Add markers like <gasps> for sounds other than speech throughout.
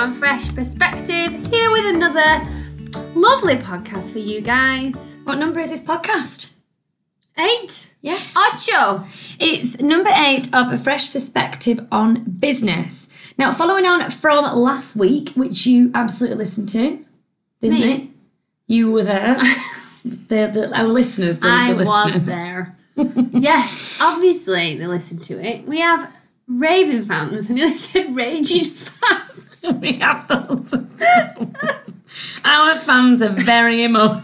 from Fresh Perspective, here with another lovely podcast for you guys. What number is this podcast? Eight? Yes. Ocho. It's number eight of a fresh perspective on business. Now, following on from last week, which you absolutely listened to, didn't Me? you? You were there. <laughs> the, the, our listeners, the, I the was there. yes, obviously they listened to it. We have raving fans, and <laughs> you said raging <laughs> fans. We have those. our fans are very emo.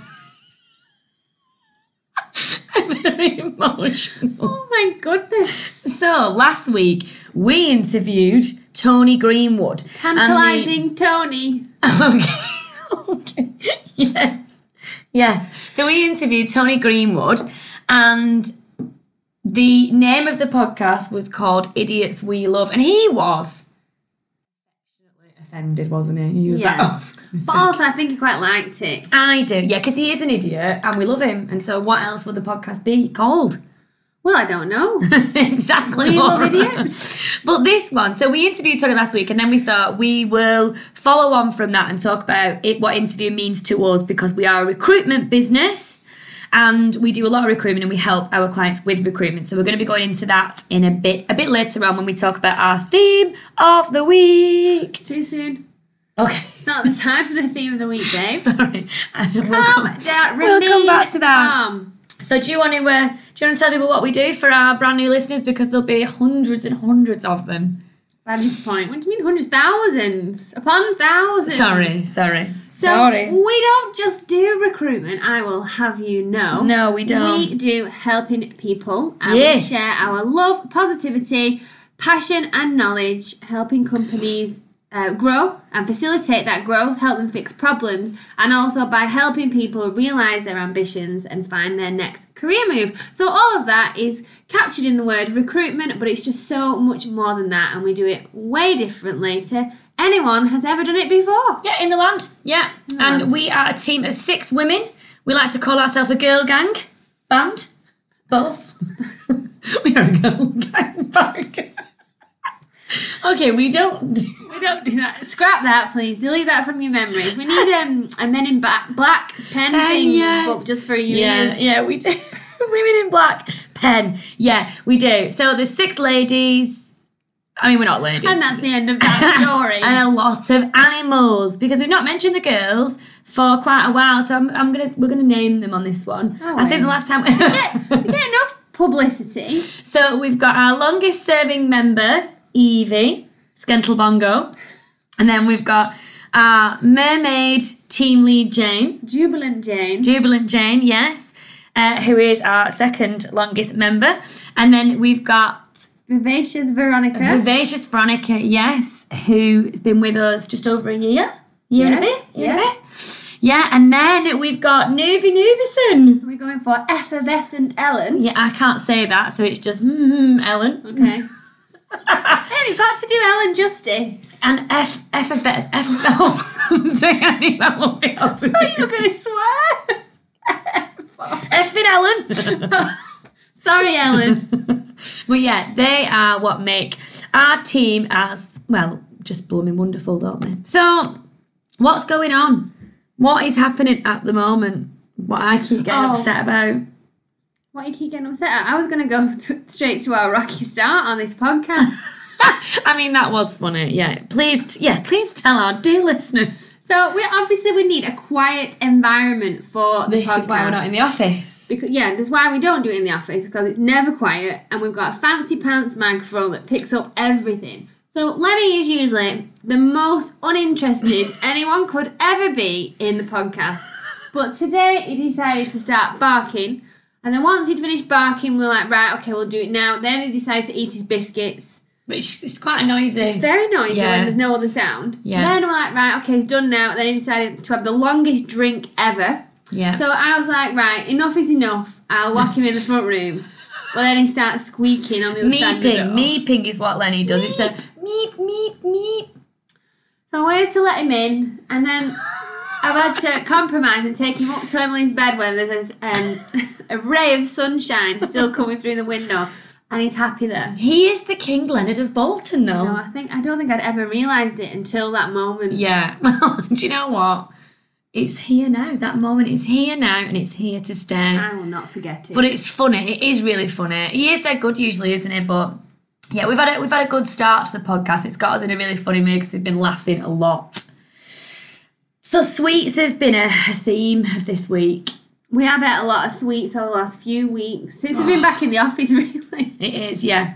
<laughs> very emotional. Oh my goodness. So last week we interviewed Tony Greenwood. and the- Tantalising Tony. <laughs> Okay. okay. Yes. Yes. So we interviewed Tony Greenwood and the name of the podcast was called Idiots We Love. And he was offended, wasn't he? He was Yeah. like, <laughs> oh. But also, I think he quite liked it. I do, yeah, because he is an idiot and we love him. And so what else would the podcast be called? Well, I don't know. <laughs> exactly. We love idiots. <laughs> But this one, so we interviewed Tony last week, and then we thought we will follow on from that and talk about it, what interview means to us because we are a recruitment business and we do a lot of recruitment and we help our clients with recruitment. So we're going to be going into that in a bit, a bit later on when we talk about our theme of the week. Too soon. Okay. It's not the time for the theme of the week, babe. <laughs> Sorry. Calm come- down. we'll come back to that. calm. So do you want to uh, do you want to tell people what we do for our brand new listeners because there'll be hundreds and hundreds of them. By this point, what do you mean hundreds, thousands upon thousands? Sorry, sorry. So sorry. we don't just do recruitment. I will have you know. No, we don't. We do helping people, and Yes. we share our love, positivity, passion, and knowledge, helping companies. Uh, grow and facilitate that growth, help them fix problems, and also by helping people realize their ambitions and find their next career move. So, all of that is captured in the word recruitment, but it's just so much more than that, and we do it way differently to anyone has ever done it before. Yeah, in the land. Yeah. And we are a team of six women. We like to call ourselves a girl gang band. Both. <laughs> we are a girl gang <laughs> band. <laughs> okay, we don't. Do- We don't do that. Scrap that, please. Delete that from your memories. We need um, a Men in Ba- Black pen, Pen, thing yes. book just for you. Yeah, yeah, we do. <laughs> Women in black pen. Yeah, we do. So there's six ladies. I mean, we're not ladies. And that's the end of that <laughs> story. and a lot of animals because we've not mentioned the girls for quite a while. So I'm, I'm gonna we're gonna name them on this one. Oh, I think the last time. we <laughs> get enough publicity. so we've got our longest serving member Evie Skentelbongo, and then we've got our mermaid team lead Jane, Jubilant Jane. Jubilant Jane, yes, uh, who is our second longest member, and then we've got Vivacious Veronica. Vivacious Veronica, yes, who has been with us just over a year. Year and a Yeah, bit? Year and yeah. a bit. Yeah, and then we've got Newbie Newbison. We're going for effervescent Ellen. Yeah, I can't say that, so it's just mm, Ellen. Okay. Hey, we've got to do Ellen justice. And F F F F F oh, <laughs> say I knew that won't be able to do. You're going to swear. <laughs> F in Ellen. <laughs> Sorry, Ellen. but yeah, they are what make our team as well just blooming wonderful, don't they? So, what's going on? What is happening at the moment? What I keep getting Oh. upset about? What are you keep getting upset at? I was going <laughs> to go t- straight to our rocky start on this podcast. <laughs> I mean, that was funny. Yeah, please, yeah, please tell our dear listeners. So we obviously we need a quiet environment for the This is why we're not in the office. Because, yeah, that's why we don't do it in the office because it's never quiet and we've got a fancy pants microphone that picks up everything. So Lenny is usually the most uninterested <laughs> anyone could ever be in the podcast. But today he decided to start barking. And then once he'd finished barking, we are like, right, okay, we'll do it now. Then he decides to eat his biscuits. Which is quite noisy. It's very noisy Yeah. when there's no other sound. Yeah. Then we're like, right, okay, he's done now. Then he decided to have the longest drink ever. yeah. So I was like, right, enough is enough. I'll lock him in the front room. But then he starts squeaking on the other side of the meeping, meeping is what Lenny does. It's a meep, meep, meep. So I waited to let him in, and then I've had to compromise and take him up to Emily's bed where there's um, a ray of sunshine still coming through the window. and he's happy there. He is the King Leonard of Bolton, though. No, I think I don't think I'd ever realised it until that moment. Yeah. <laughs> Well, do you know what? It's here now. That moment is here now and it's here to stay. I will not forget it. But it's funny. It is really funny. He is dead good usually, isn't he? But yeah, we've had a, we've had a good start to the podcast. It's got us in a really funny mood because we've been laughing a lot. So sweets have been a theme of this week. we have had a lot of sweets over the last few weeks since we've been back in the office. <laughs> Really, It is, yeah,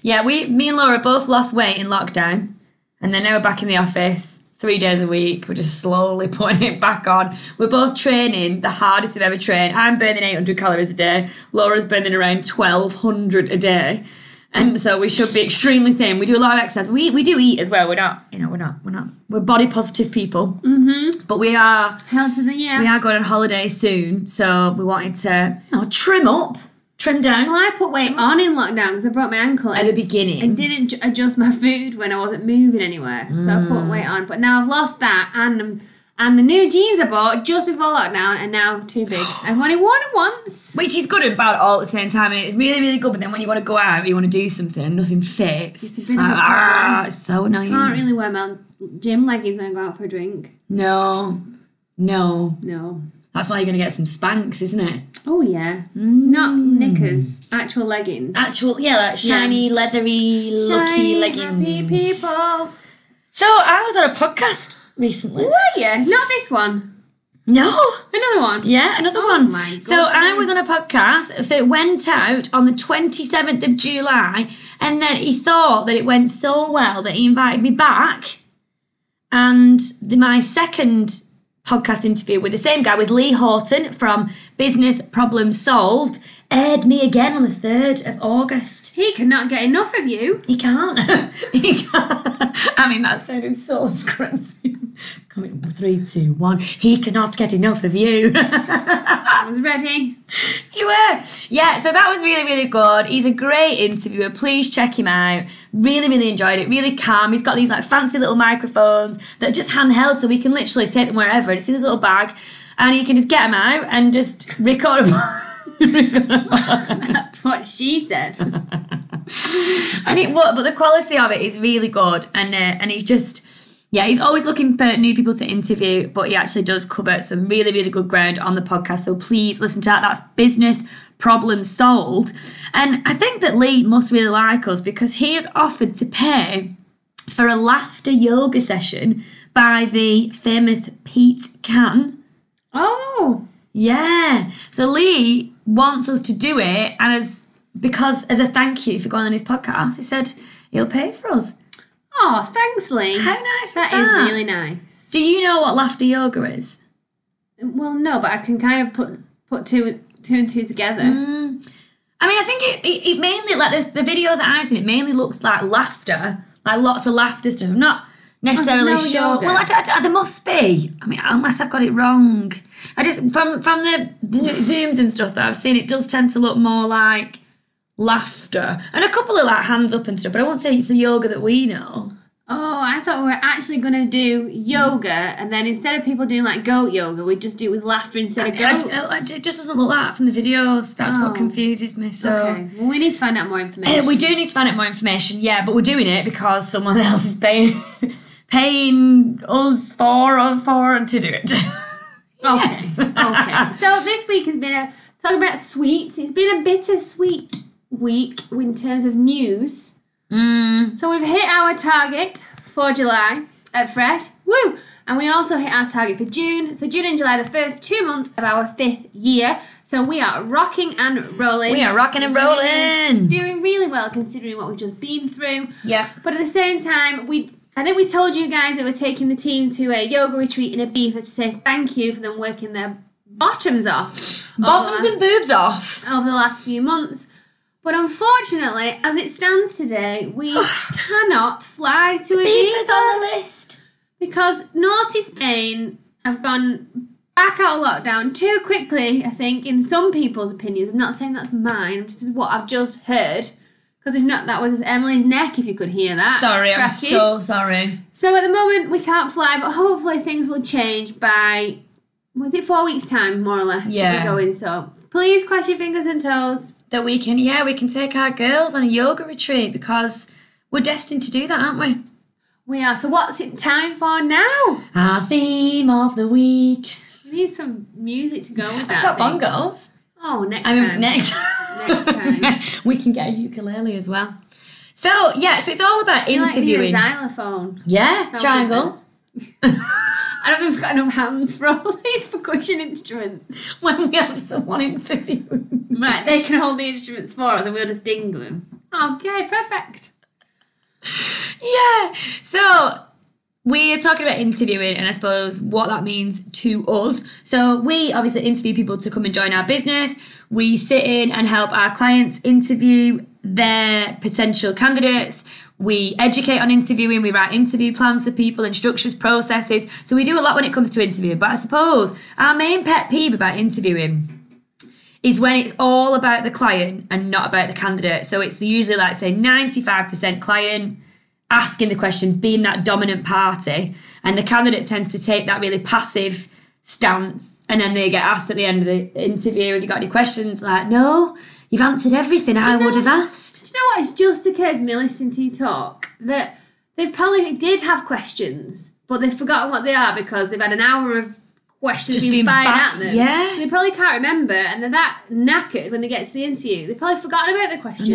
yeah. We, me and Laura both lost weight in lockdown, and then now we're back in the office three days a week. We're just slowly <laughs> putting it back on. We're both training the hardest we've ever trained. I'm burning 800 calories a day. Laura's burning around 1200 a day. And so we should be extremely thin. We do a lot of exercise. We we do eat as well. We're not, you know, we're not, we're not, we're body positive people. Mm-hmm. But we are, to the we are going on holiday soon. So we wanted to, you know, trim up, trim down Well, I put weight on in lockdown because I broke my ankle at the beginning. and didn't adjust my food when I wasn't moving anywhere. So I put weight on. But now I've lost that and and the new jeans I bought just before lockdown are now too big. <gasps> I've only worn them once. Which is good and bad all at the same time. And it's really, really good. But then when you want to go out, you want to do something and nothing fits. It's It's, like, ah, it's so annoying. Can't really wear my gym leggings when I go out for a drink. No, no. No. That's why you're going to get some Spanx, isn't it? Oh yeah. Mm. Not knickers, actual leggings. Actual, yeah, like shiny, leathery, lucky Shiny, leggings. happy people. So I was on a podcast recently. Were you? Not this one. No. Another one. Yeah, another Oh one. my so I was on a podcast. So it went out on the 27th of July, and then he thought that it went so well that he invited me back. And the, my second podcast interview with the same guy, with Lee Horton from Business Problem Solved, aired me again on the 3rd of August. He cannot get enough of you. He can't. <laughs> he can't. I mean, that sounded so scrunchy. Coming three, two, one. He cannot get enough of you. <laughs> I was ready. You were. Yeah, so that was really, really good. He's a great interviewer. Please check him out. Really, really enjoyed it. Really calm. He's got these like fancy little microphones that are just handheld so we can literally take them wherever. It's in his little bag and you can just get them out and just record them. <laughs> That's what she said. <laughs> and it what but the quality of it is really good and uh, and he's just yeah he's always looking for new people to interview but he actually does cover some really really good ground on the podcast so please listen to that that's business problem solved and i think that lee must really like us because he has offered to pay for a laughter yoga session by the famous Pete Cann Oh. yeah. So Lee wants us to do it, and as because as a thank you for going on his podcast, he said he'll pay for us. Oh, thanks, Lee. How nice That is is that? really nice. Do you know what laughter yoga is? Well, no, but I can kind of put put two two and two together. Mm. I mean, I think it, it, it mainly like this, the videos that I've seen, it mainly looks like laughter, like lots of laughter stuff. Not necessarily no sure. yoga? Well, I, I- I- there must be. I mean, unless I've got it wrong. I just from from the, the zooms and stuff that I've seen, it does tend to look more like laughter and a couple of like hands up and stuff. But I won't say it's the yoga that we know. Oh, I thought we were actually going to do yoga, and then instead of people doing like goat yoga, we'd just do it with laughter instead of I- goats. I- I- it just doesn't look like that from the videos. That's Oh. what confuses me. So. okay, well, we need to find out more information. Uh, we do need to find out more information, yeah, but we're doing it because someone <laughs> else is paying paying us for or for to do it. <laughs> Okay. Okay. So this week has been a talking about sweets. It's been a bittersweet week in terms of news. Mm, So we've hit our target for July at Fresh. Woo! And we also hit our target for June. So June and July, the first two months of our fifth year. So we are rocking and rolling. we are rocking and rolling. Doing really well considering what we've just been through. Yeah. But at the same time, we I think we told you guys that we're taking the team to a yoga retreat in Ibiza to say thank you for them working their bottoms off. Bottoms over, and boobs off. over the last few months. But unfortunately, as it stands today, we <sighs> cannot fly to Ibiza on the list. because naughty Spain have gone back out of lockdown too quickly, I think, in some people's opinions. I'm not saying that's mine, this is what I've just heard. Because if not, that was Emily's neck, if you could hear that. Sorry, I'm so sorry. So at the moment, we can't fly, but hopefully things will change by, was it four weeks' time, more or less? Yeah. We're going, so please cross your fingers and toes. That we can, yeah, we can take our girls on a yoga retreat because we're destined to do that, aren't we? We are. So what's it time for now? Our theme of the week. We need some music to go with that. I've got bongos. Oh, next I mean, time. next Next <laughs> time. we can get a ukulele as well. So yeah, so it's all about I like to need a interviewing. xylophone. yeah, That'll triangle. <laughs> I don't think we've got enough hands for all these percussion instruments. when we have someone interviewing. Right, they can hold the instruments for us and we'll just ding them. Okay, perfect. Yeah. So we are talking about interviewing and I suppose what that means to us. So we obviously interview people to come and join our business. We sit in and help our clients interview their potential candidates. We educate on interviewing, we write interview plans for people and structures, processes. So we do a lot when it comes to interviewing. But I suppose our main pet peeve about interviewing is when it's all about the client and not about the candidate. So it's usually like say 95% client asking the questions, being that dominant party, and the candidate tends to take that really passive stance, and then they get asked at the end of the interview, "Have you got any questions?" Like, no, you've answered everything I you would have asked. Do you know what? It's just occurred to me listening to you talk that they probably did have questions, but they've forgotten what they are because they've had an hour of questions Just being being fired ba- at them. yeah. So they probably can't remember and they're that knackered when they get to the interview. They've probably forgotten about the questions.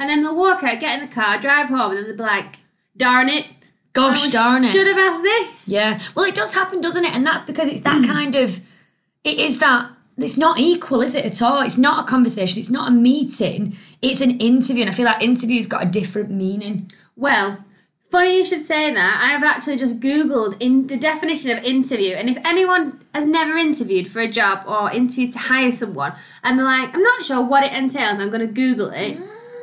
And then they'll walk out, get in the car, drive home, and then they'll be like, darn it. Gosh darn it! Should have asked this. Yeah. Well, it does happen, doesn't it? And that's because it's that mm. kind of. It is that. It's not equal, is it at all? It's not a conversation. It's not a meeting. It's an interview, and I feel like interview's got a different meaning. Well, funny you should say that. I have actually just Googled in the definition of interview, and if anyone has never interviewed for a job or interviewed to hire someone, and they're like, I'm not sure what it entails, I'm going to Google it.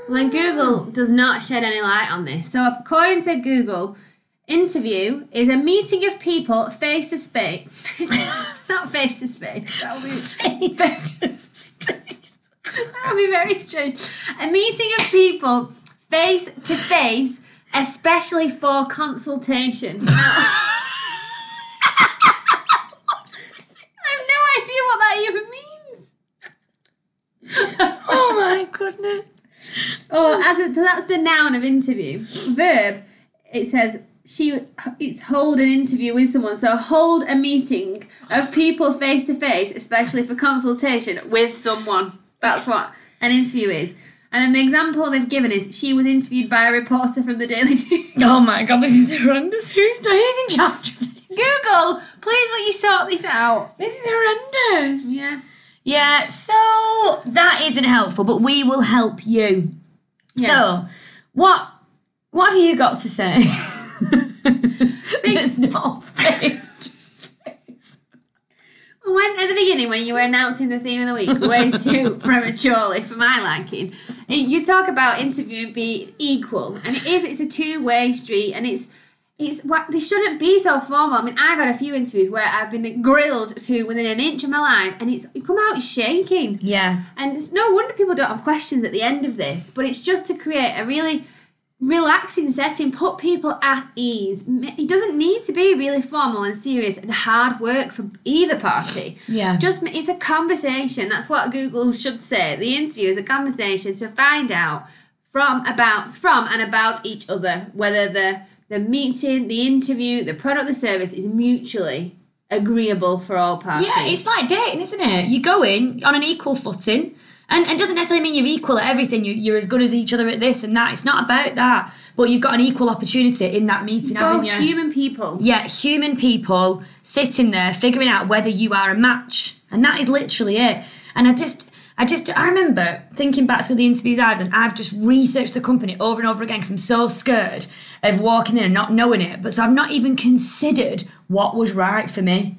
Well, then Google does not shed any light on this. So, according to Google, interview is a meeting of people face to face. <laughs> Not face to face. That would be that would be very strange. A meeting of people face to face, especially for consultation. <laughs> I have no idea what that even means. oh my goodness. Oh, as a, so that's the noun of interview. Verb, it says she it's hold an interview with someone. So hold a meeting of people face to face, especially for consultation with someone. That's what an interview is. And then the example they've given is she was interviewed by a reporter from the Daily <laughs> News. Oh my god, this is horrendous. Who's who's in charge of this? Google, please will you sort this out? This is horrendous. Yeah. Yeah, so that isn't helpful, but we will help you. Yes. So, what what have you got to say? <laughs> it's not face <laughs> to face. When at the beginning, when you were announcing the theme of the week, way too prematurely for my liking, you talk about interviewing being equal, and it is. It's a two-way street, and it's it's what they shouldn't be so formal. I mean, I've had a few interviews where I've been grilled to within an inch of my life, and it's you come out shaking. Yeah. And it's no wonder people don't have questions at the end of this, but it's just to create a really relaxing setting, put people at ease. It doesn't need to be really formal and serious and hard work for either party. Yeah. Just it's a conversation. That's what Google should say. The interview is a conversation to find out from about from and about each other whether the the meeting, the interview, the product, the service is mutually agreeable for all parties. Yeah, it's like dating, isn't it? You go in on an equal footing, and and it doesn't necessarily mean you're equal at everything. You, you're as good as each other at this and that. It's not about that. But you've got an equal opportunity in that meeting, haven't both you? human people. yeah, human people sitting there figuring out whether you are a match, and that is literally it. And I just, I just, I remember thinking back to the interviews I've done. I've just researched the company over and over again because I'm so scared of walking in and not knowing it. But so I've not even considered what was right for me.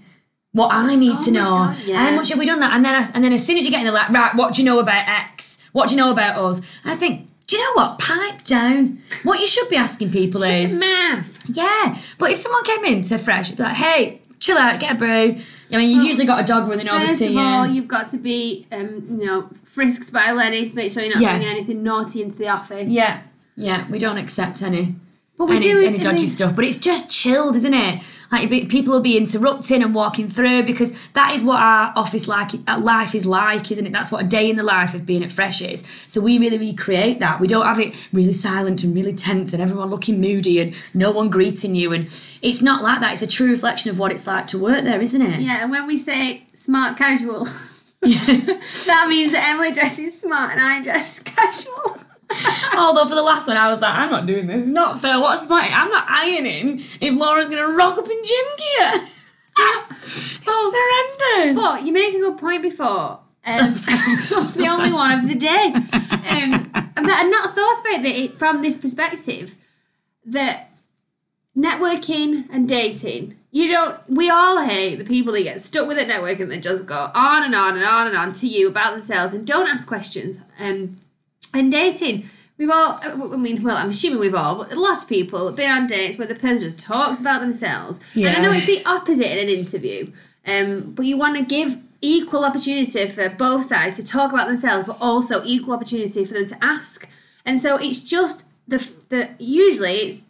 What I need Oh to know. God, yeah. How much have we done that? And then, I, and then as soon as you get in the like, right, what do you know about X? What do you know about us? And I think, do you know what? Pipe down. What you should be asking people is, Math. yeah, but if someone came in to fresh, it'd be like, hey, chill out, get a brew. I mean, you've usually got a dog running over First of you. all, you've got to be, um, you know, frisked by Lenny to make sure you're not Yeah. bringing anything naughty into the office. yeah, yeah, we don't accept any. But we any, do any dodgy the- stuff, but it's just chilled, isn't it? Like be- people will be interrupting and walking through because that is what our office like uh, life is like, isn't it? That's what a day in the life of being at Fresh is. So we really recreate that. We don't have it really silent and really tense and everyone looking moody and no one greeting you. And it's not like that. It's a true reflection of what it's like to work there, isn't it? Yeah, and when we say smart casual, <laughs> that means that Emily dresses smart and I dress <laughs> casual. Although for the last one, I was like, I'm not doing this. It's not fair. What's the point? I'm not ironing if Laura's going to rock up in gym gear. <laughs> it's horrendous. But you make a good point before. Um, <laughs> <laughs> the only one of the day. Um, and I'd not thought about it from this perspective that networking and dating, you don't, we all hate the people that get stuck with it networking that just go on and on and on and on to you about themselves and don't ask questions. Um, and dating, we've all, I mean, well, I'm assuming we've all, but lots of people been on dates where the person just talks about themselves. And I know it's the opposite in an interview, um, but you want to give equal opportunity for both sides to talk about themselves, but also equal opportunity for them to ask. And so it's just the, the usually it's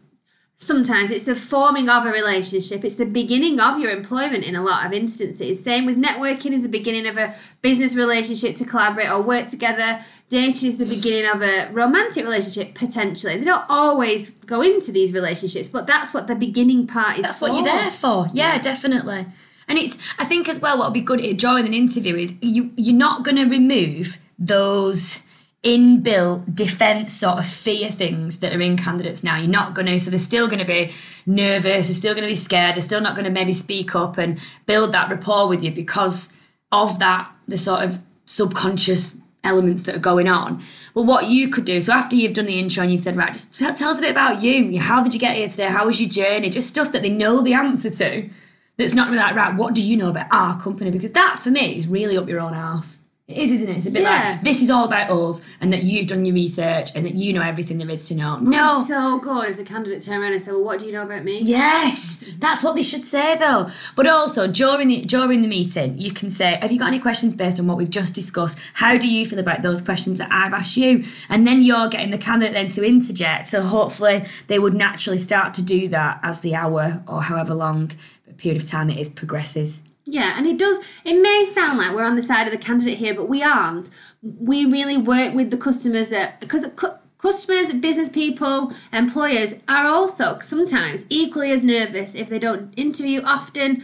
sometimes it's the forming of a relationship it's the beginning of your employment in a lot of instances same with networking is the beginning of a business relationship to collaborate or work together dating is the beginning of a romantic relationship potentially they don't always go into these relationships but that's what the beginning part is That's for. what you're there for. Yeah, definitely. And it's I think as well what would be good at during an interview is you you're not gonna remove those inbuilt defense sort of fear things that are in candidates now. You're not gonna so they're still gonna be nervous, they're still gonna be scared, they're still not gonna maybe speak up and build that rapport with you because of that the sort of subconscious elements that are going on. Well, what you could do, so after you've done the intro and you've said, right, just t- tell us a bit about you. How did you get here today? How was your journey? Just stuff that they know the answer to. That's not like, right, what do you know about our company? Because that for me is really up your own arse. It is, isn't it? It's a bit Yeah. like this is all about us and that you've done your research and that you know everything there is to know. No. It's so good if the candidate turn around and say well what do you know about me Yes, that's what they should say though. But also during the during the meeting, you can say, "Have you got any questions based on what we've just discussed? How do you feel about those questions that I've asked you?" And then you're getting the candidate then to interject. So hopefully they would naturally start to do that as the hour or however long a period of time it is progresses. Yeah, and it does. It may sound like we're on the side of the candidate here, but we aren't. We really work with the customers that because customers, business people, employers are also sometimes equally as nervous if they don't interview often,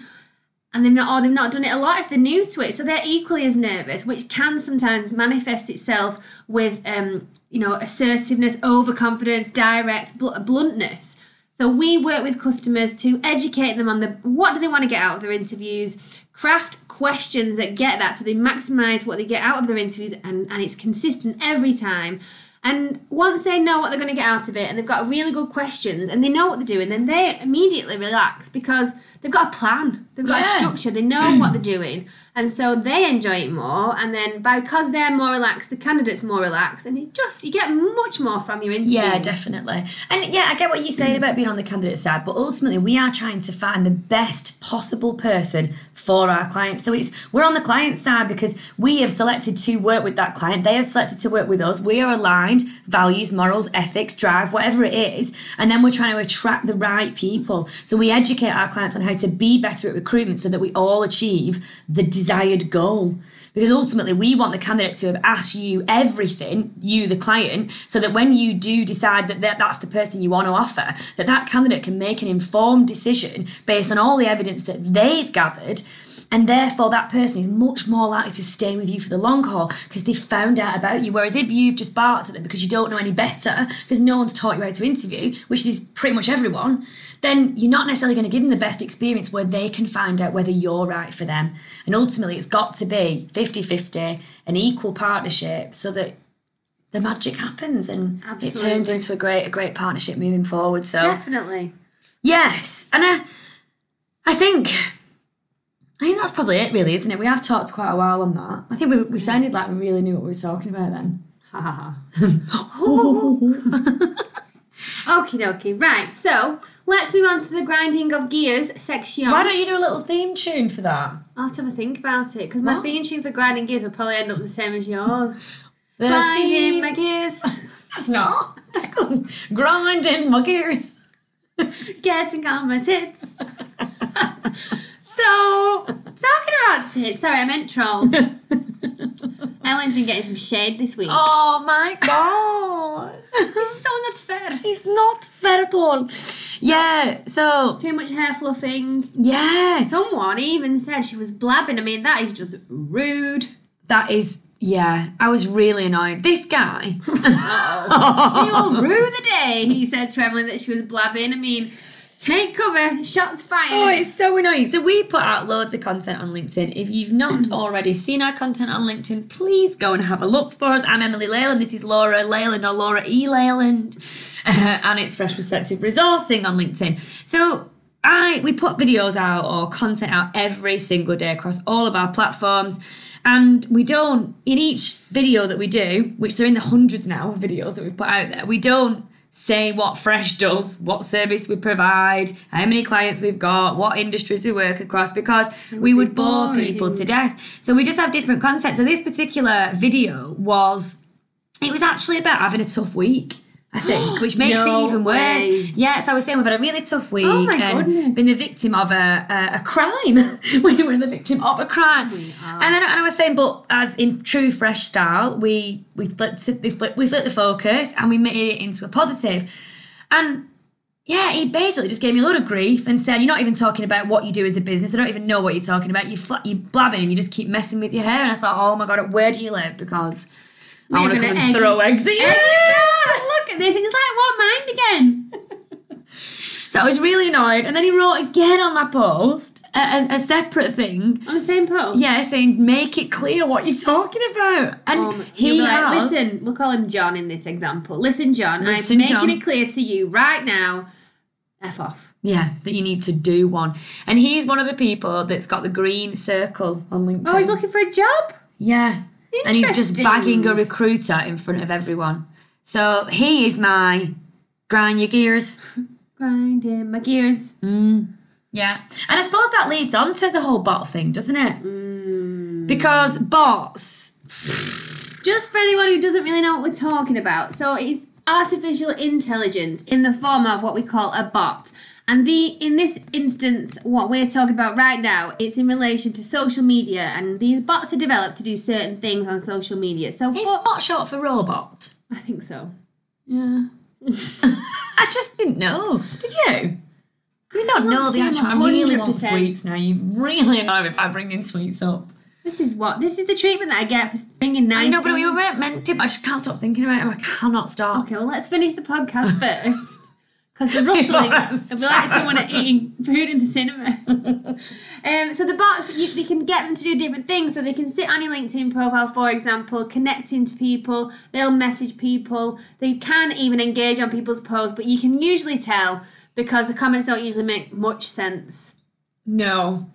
and they've not or they've not done it a lot if they're new to it. So they're equally as nervous, which can sometimes manifest itself with um, you know assertiveness, overconfidence, direct bl- bluntness. So we work with customers to educate them on the what do they want to get out of their interviews, craft questions that get that so they maximize what they get out of their interviews and, and it's consistent every time. And once they know what they're going to get out of it and they've got really good questions and they know what they're doing, then they immediately relax because they've got a plan, they've got Yeah. a structure, they know what they're doing. And so they enjoy it more. And then because they're more relaxed, the candidate's more relaxed. And it just, you get much more from your interview. Yeah, definitely. And yeah, I get what you're saying about being on the candidate side, but ultimately we are trying to find the best possible person for our clients. So it's we're on the client side because we have selected to work with that client. They have selected to work with us. We are aligned, values, morals, ethics, drive, whatever it is. And then we're trying to attract the right people. So we educate our clients on how to be better at recruitment so that we all achieve the desired goal because ultimately we want the candidate to have asked you everything you the client so that when you do decide that- that's the person you want to offer that that candidate can make an informed decision based on all the evidence that they've gathered and therefore that person is much more likely to stay with you for the long haul because they've found out about you whereas if you've just barked at them because you don't know any better because no one's taught you how to interview which is pretty much everyone then you're not necessarily going to give them the best experience where they can find out whether you're right for them. And ultimately, it's got to be 50 50, an equal partnership so that the magic happens and it turns into a great, a great partnership moving forward. So, Definitely. yes. And I, I think. I think that's probably it, really, isn't it? We have talked quite a while on that. I think we, we sounded like we really knew what we were talking about then. Ha ha ha. <laughs> Okie dokie. Right, so let's move on to the grinding of gears section. Why don't you do a little theme tune for that? I'll have to have a think about it because my theme tune for grinding gears will probably end up the same as yours. <laughs> The grinding theme- my gears, <laughs> That's not. That's good. Grinding my gears. getting on my tits. So, talking about tits, sorry, I meant trolls. <laughs> Ellen's been getting some shade this week. Oh my god. It's so not fair. It's not fair at all. Yeah, so Too much hair fluffing. yeah. Someone even said she was blabbing. I mean, that is just rude. That is yeah. I was really annoyed. This guy. <laughs> You'll <laughs> rue the day, he said to Emily that she was blabbing. I mean, take cover, shots fired. Oh, it's so annoying. So we put out loads of content on LinkedIn. If you've not already seen our content on LinkedIn, please go and have a look for us. I'm Emily Leyland. This is Laura Leyland or Laura E. Leyland. <laughs> Uh, and it's Fresh Perspective Resourcing on LinkedIn. So I we put videos out or content out every single day across all of our platforms. And we don't, in each video that we do, which they're in the hundreds now of videos that we've put out there, we don't say what Fresh does, what service we provide, how many clients we've got, what industries we work across, because we would bore boring. people to death. So we just have different content. So this particular video was, it was actually about having a tough week. I think, <gasps> which makes No it even worse. way. Yeah, so I was saying we've had a really tough week Oh my and goodness. been the victim of a, a, a crime. <laughs> we were the victim of a crime. And then and I was saying, but as in true fresh style, we we flipped we flipped, we flipped the focus and we made it into a positive. And yeah, he basically just gave me a lot of grief and said, "You're not even talking about what you do as a business. I don't even know what you're talking about. You fla- you blabbing and you just keep messing with your hair." And I thought, "Oh my god, where do you live?" Because I We're want to come and egg- throw eggs at you. Look at this. It's like one mind again. <laughs> So I was really annoyed. And then he wrote again on my post a, a, separate thing. On the same post. Yeah, saying make it clear what you're talking about. And Um, he like, has, listen, we'll call him John in this example. Listen, John, Listen, I'm making John. it clear to you right now. F off. Yeah, that you need to do one. And he's one of the people that's got the green circle on LinkedIn. Oh, he's looking for a job? Yeah. And he's just bagging a recruiter in front of everyone. So he is my grind your gears. <laughs> Grinding my gears. Mm. Yeah. And I suppose that leads on to the whole bot thing, doesn't it? Mm. Because bots Just for anyone who doesn't really know what we're talking about. So it's artificial intelligence in the form of what we call a bot. And the in this instance, what we're talking about right now, it's in relation to social media, and these bots are developed to do certain things on social media. So is what, bot short for robot. I think so. Yeah. <laughs> I just didn't know. Did you? We don't know the actual. I really want 100%. sweets now. You really annoy me by bringing sweets up. This is what this is the treatment that I get for bringing nice. I know, but we things. weren't meant to. But I just can't stop thinking about it. I cannot stop. Okay, well, let's finish the podcast <laughs> first. Because the rustling, <laughs> be like someone eating food in the cinema. <laughs> um, so the bots, you, you can get them to do different things. So they can sit on your LinkedIn profile, for example, connecting to people. They'll message people. They can even engage on people's posts, but you can usually tell because the comments don't usually make much sense. No.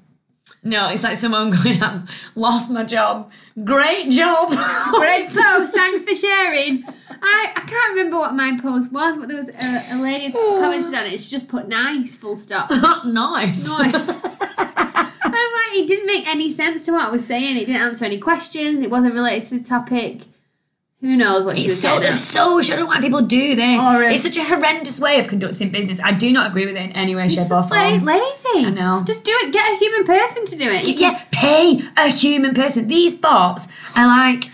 No, it's like someone <laughs> going, I've lost my job. Great job. <laughs> Great post, thanks for sharing. I, I can't remember what my post was, but there was a, a lady <sighs> commented on it. She just put nice, full stop. <laughs> nice. Nice. I'm like, it didn't make any sense to what I was saying. It didn't answer any questions. It wasn't related to the topic. Who knows what she It's was so, it's so, I don't know why people do this. Or, um, it's such a horrendous way of conducting business. I do not agree with it in any way, shape, or like form. lazy. I know. Just do it. Get a human person to do it. You can- yeah, pay a human person. These bots are like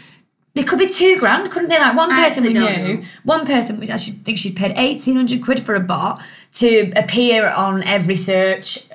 they could be two grand, couldn't they? Like one person we knew, know. one person which I should think she'd paid eighteen hundred quid for a bot to appear on every search.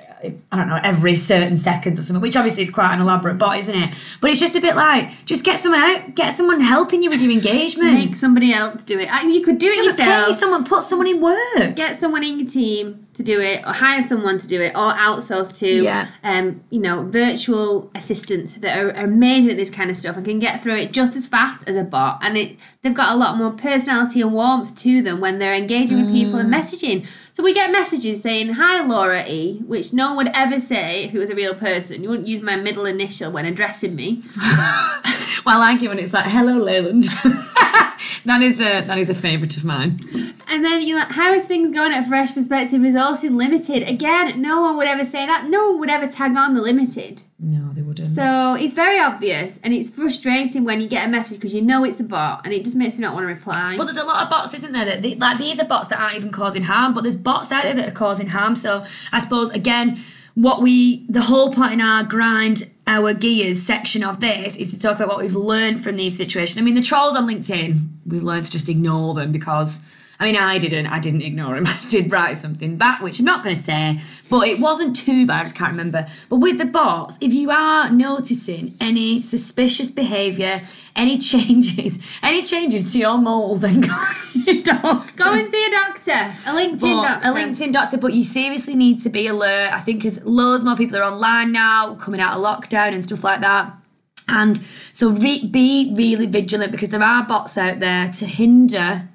I don't know, every certain seconds or something, which obviously is quite an elaborate bot, isn't it? But it's just a bit like, just get someone out, get someone helping you with your engagement. Make somebody else do it. You could do it Yeah, but pay yourself. someone, put someone in work. Get someone in your team to do it, or hire someone to do it, or outsource to, Yeah. um, you know, virtual assistants that are, are amazing at this kind of stuff and can get through it just as fast as a bot. And it they've got a lot more personality and warmth to them when they're engaging with people and messaging. So we get messages saying, "Hi, Laura E," which no one would ever say if it was a real person. You wouldn't use my middle initial when addressing me. <laughs> Well, I like it when it's like, hello, Leyland. <laughs> that is a that is a favourite of mine. And then you're like, how is things going at Fresh Perspective Resourcing Limited? Again, no one would ever say that. No one would ever tag on the limited. No, they wouldn't. So it's very obvious and it's frustrating when you get a message because you know it's a bot and it just makes me not want to reply. But there's a lot of bots, isn't there? That they, like these are bots that aren't even causing harm, but there's bots out there that are causing harm. So I suppose again, what we the whole point in our grind our gears section of this is to talk about what we've learned from these situations. I mean, the trolls on LinkedIn, we've learned to just ignore them because I mean, I didn't. I didn't ignore him. <laughs> I did write something back, which I'm not going to say, but it wasn't too bad. I just can't remember. But with the bots, if you are noticing any suspicious behaviour, any <laughs> changes, any changes to your moles, then go <laughs> to your doctor. Go and see a doctor, a LinkedIn But doctor. a LinkedIn doctor, but you seriously need to be alert. I think because loads more people are online now, coming out of lockdown and stuff like that. And so re- be really vigilant because there are bots out there to hinder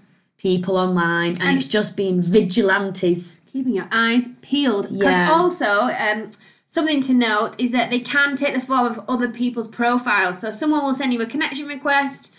people online, and, And- it's just being vigilantes. keeping your eyes peeled. Because Yeah. also, um, something to note is that they can take the form of other people's profiles. So someone will send you a connection request,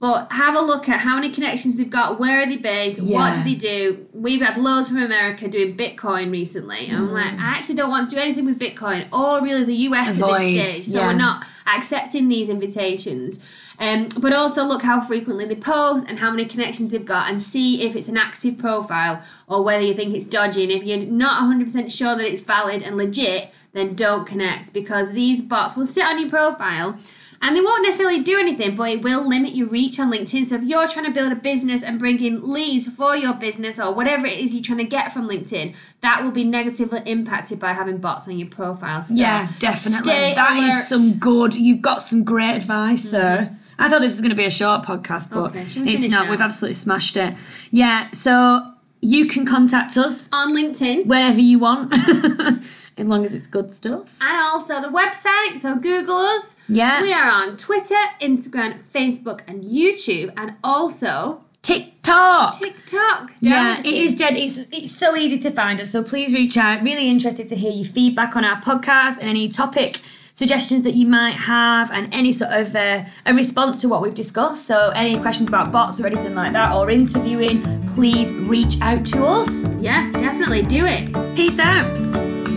but have a look at how many connections they've got, where are they based, what do they do. We've had loads from America doing Bitcoin recently. And I'm like, I actually don't want to do anything with Bitcoin or really the US at this stage. So yeah. we're not accepting these invitations. Um, but also look how frequently they post and how many connections they've got and see if it's an active profile or whether you think it's dodgy. And if you're not 100% sure that it's valid and legit, then don't connect because these bots will sit on your profile and they won't necessarily do anything, but it will limit your reach on LinkedIn. So if you're trying to build a business and bring in leads for your business or whatever it is you're trying to get from LinkedIn, that will be negatively impacted by having bots on your profile. So Yeah, definitely. That is alert. Mm-hmm. some good. You've got some great advice there. I thought this was going to be a short podcast, but Okay, it's not. now? We've absolutely smashed it. Yeah, so you can contact us on LinkedIn. wherever you want, <laughs> as long as it's good stuff. And also the website, so Google us. Yeah. We are on Twitter, Instagram, Facebook, and YouTube, and also TikTok. TikTok. Yeah, it is dead. It's it's so easy to find us. So please reach out. Really interested to hear your feedback on our podcast and any topic suggestions that you might have, and any sort of uh, a response to what we've discussed. So any questions about bots or anything like that, or interviewing, please reach out to us. Yeah, definitely do it. Peace out.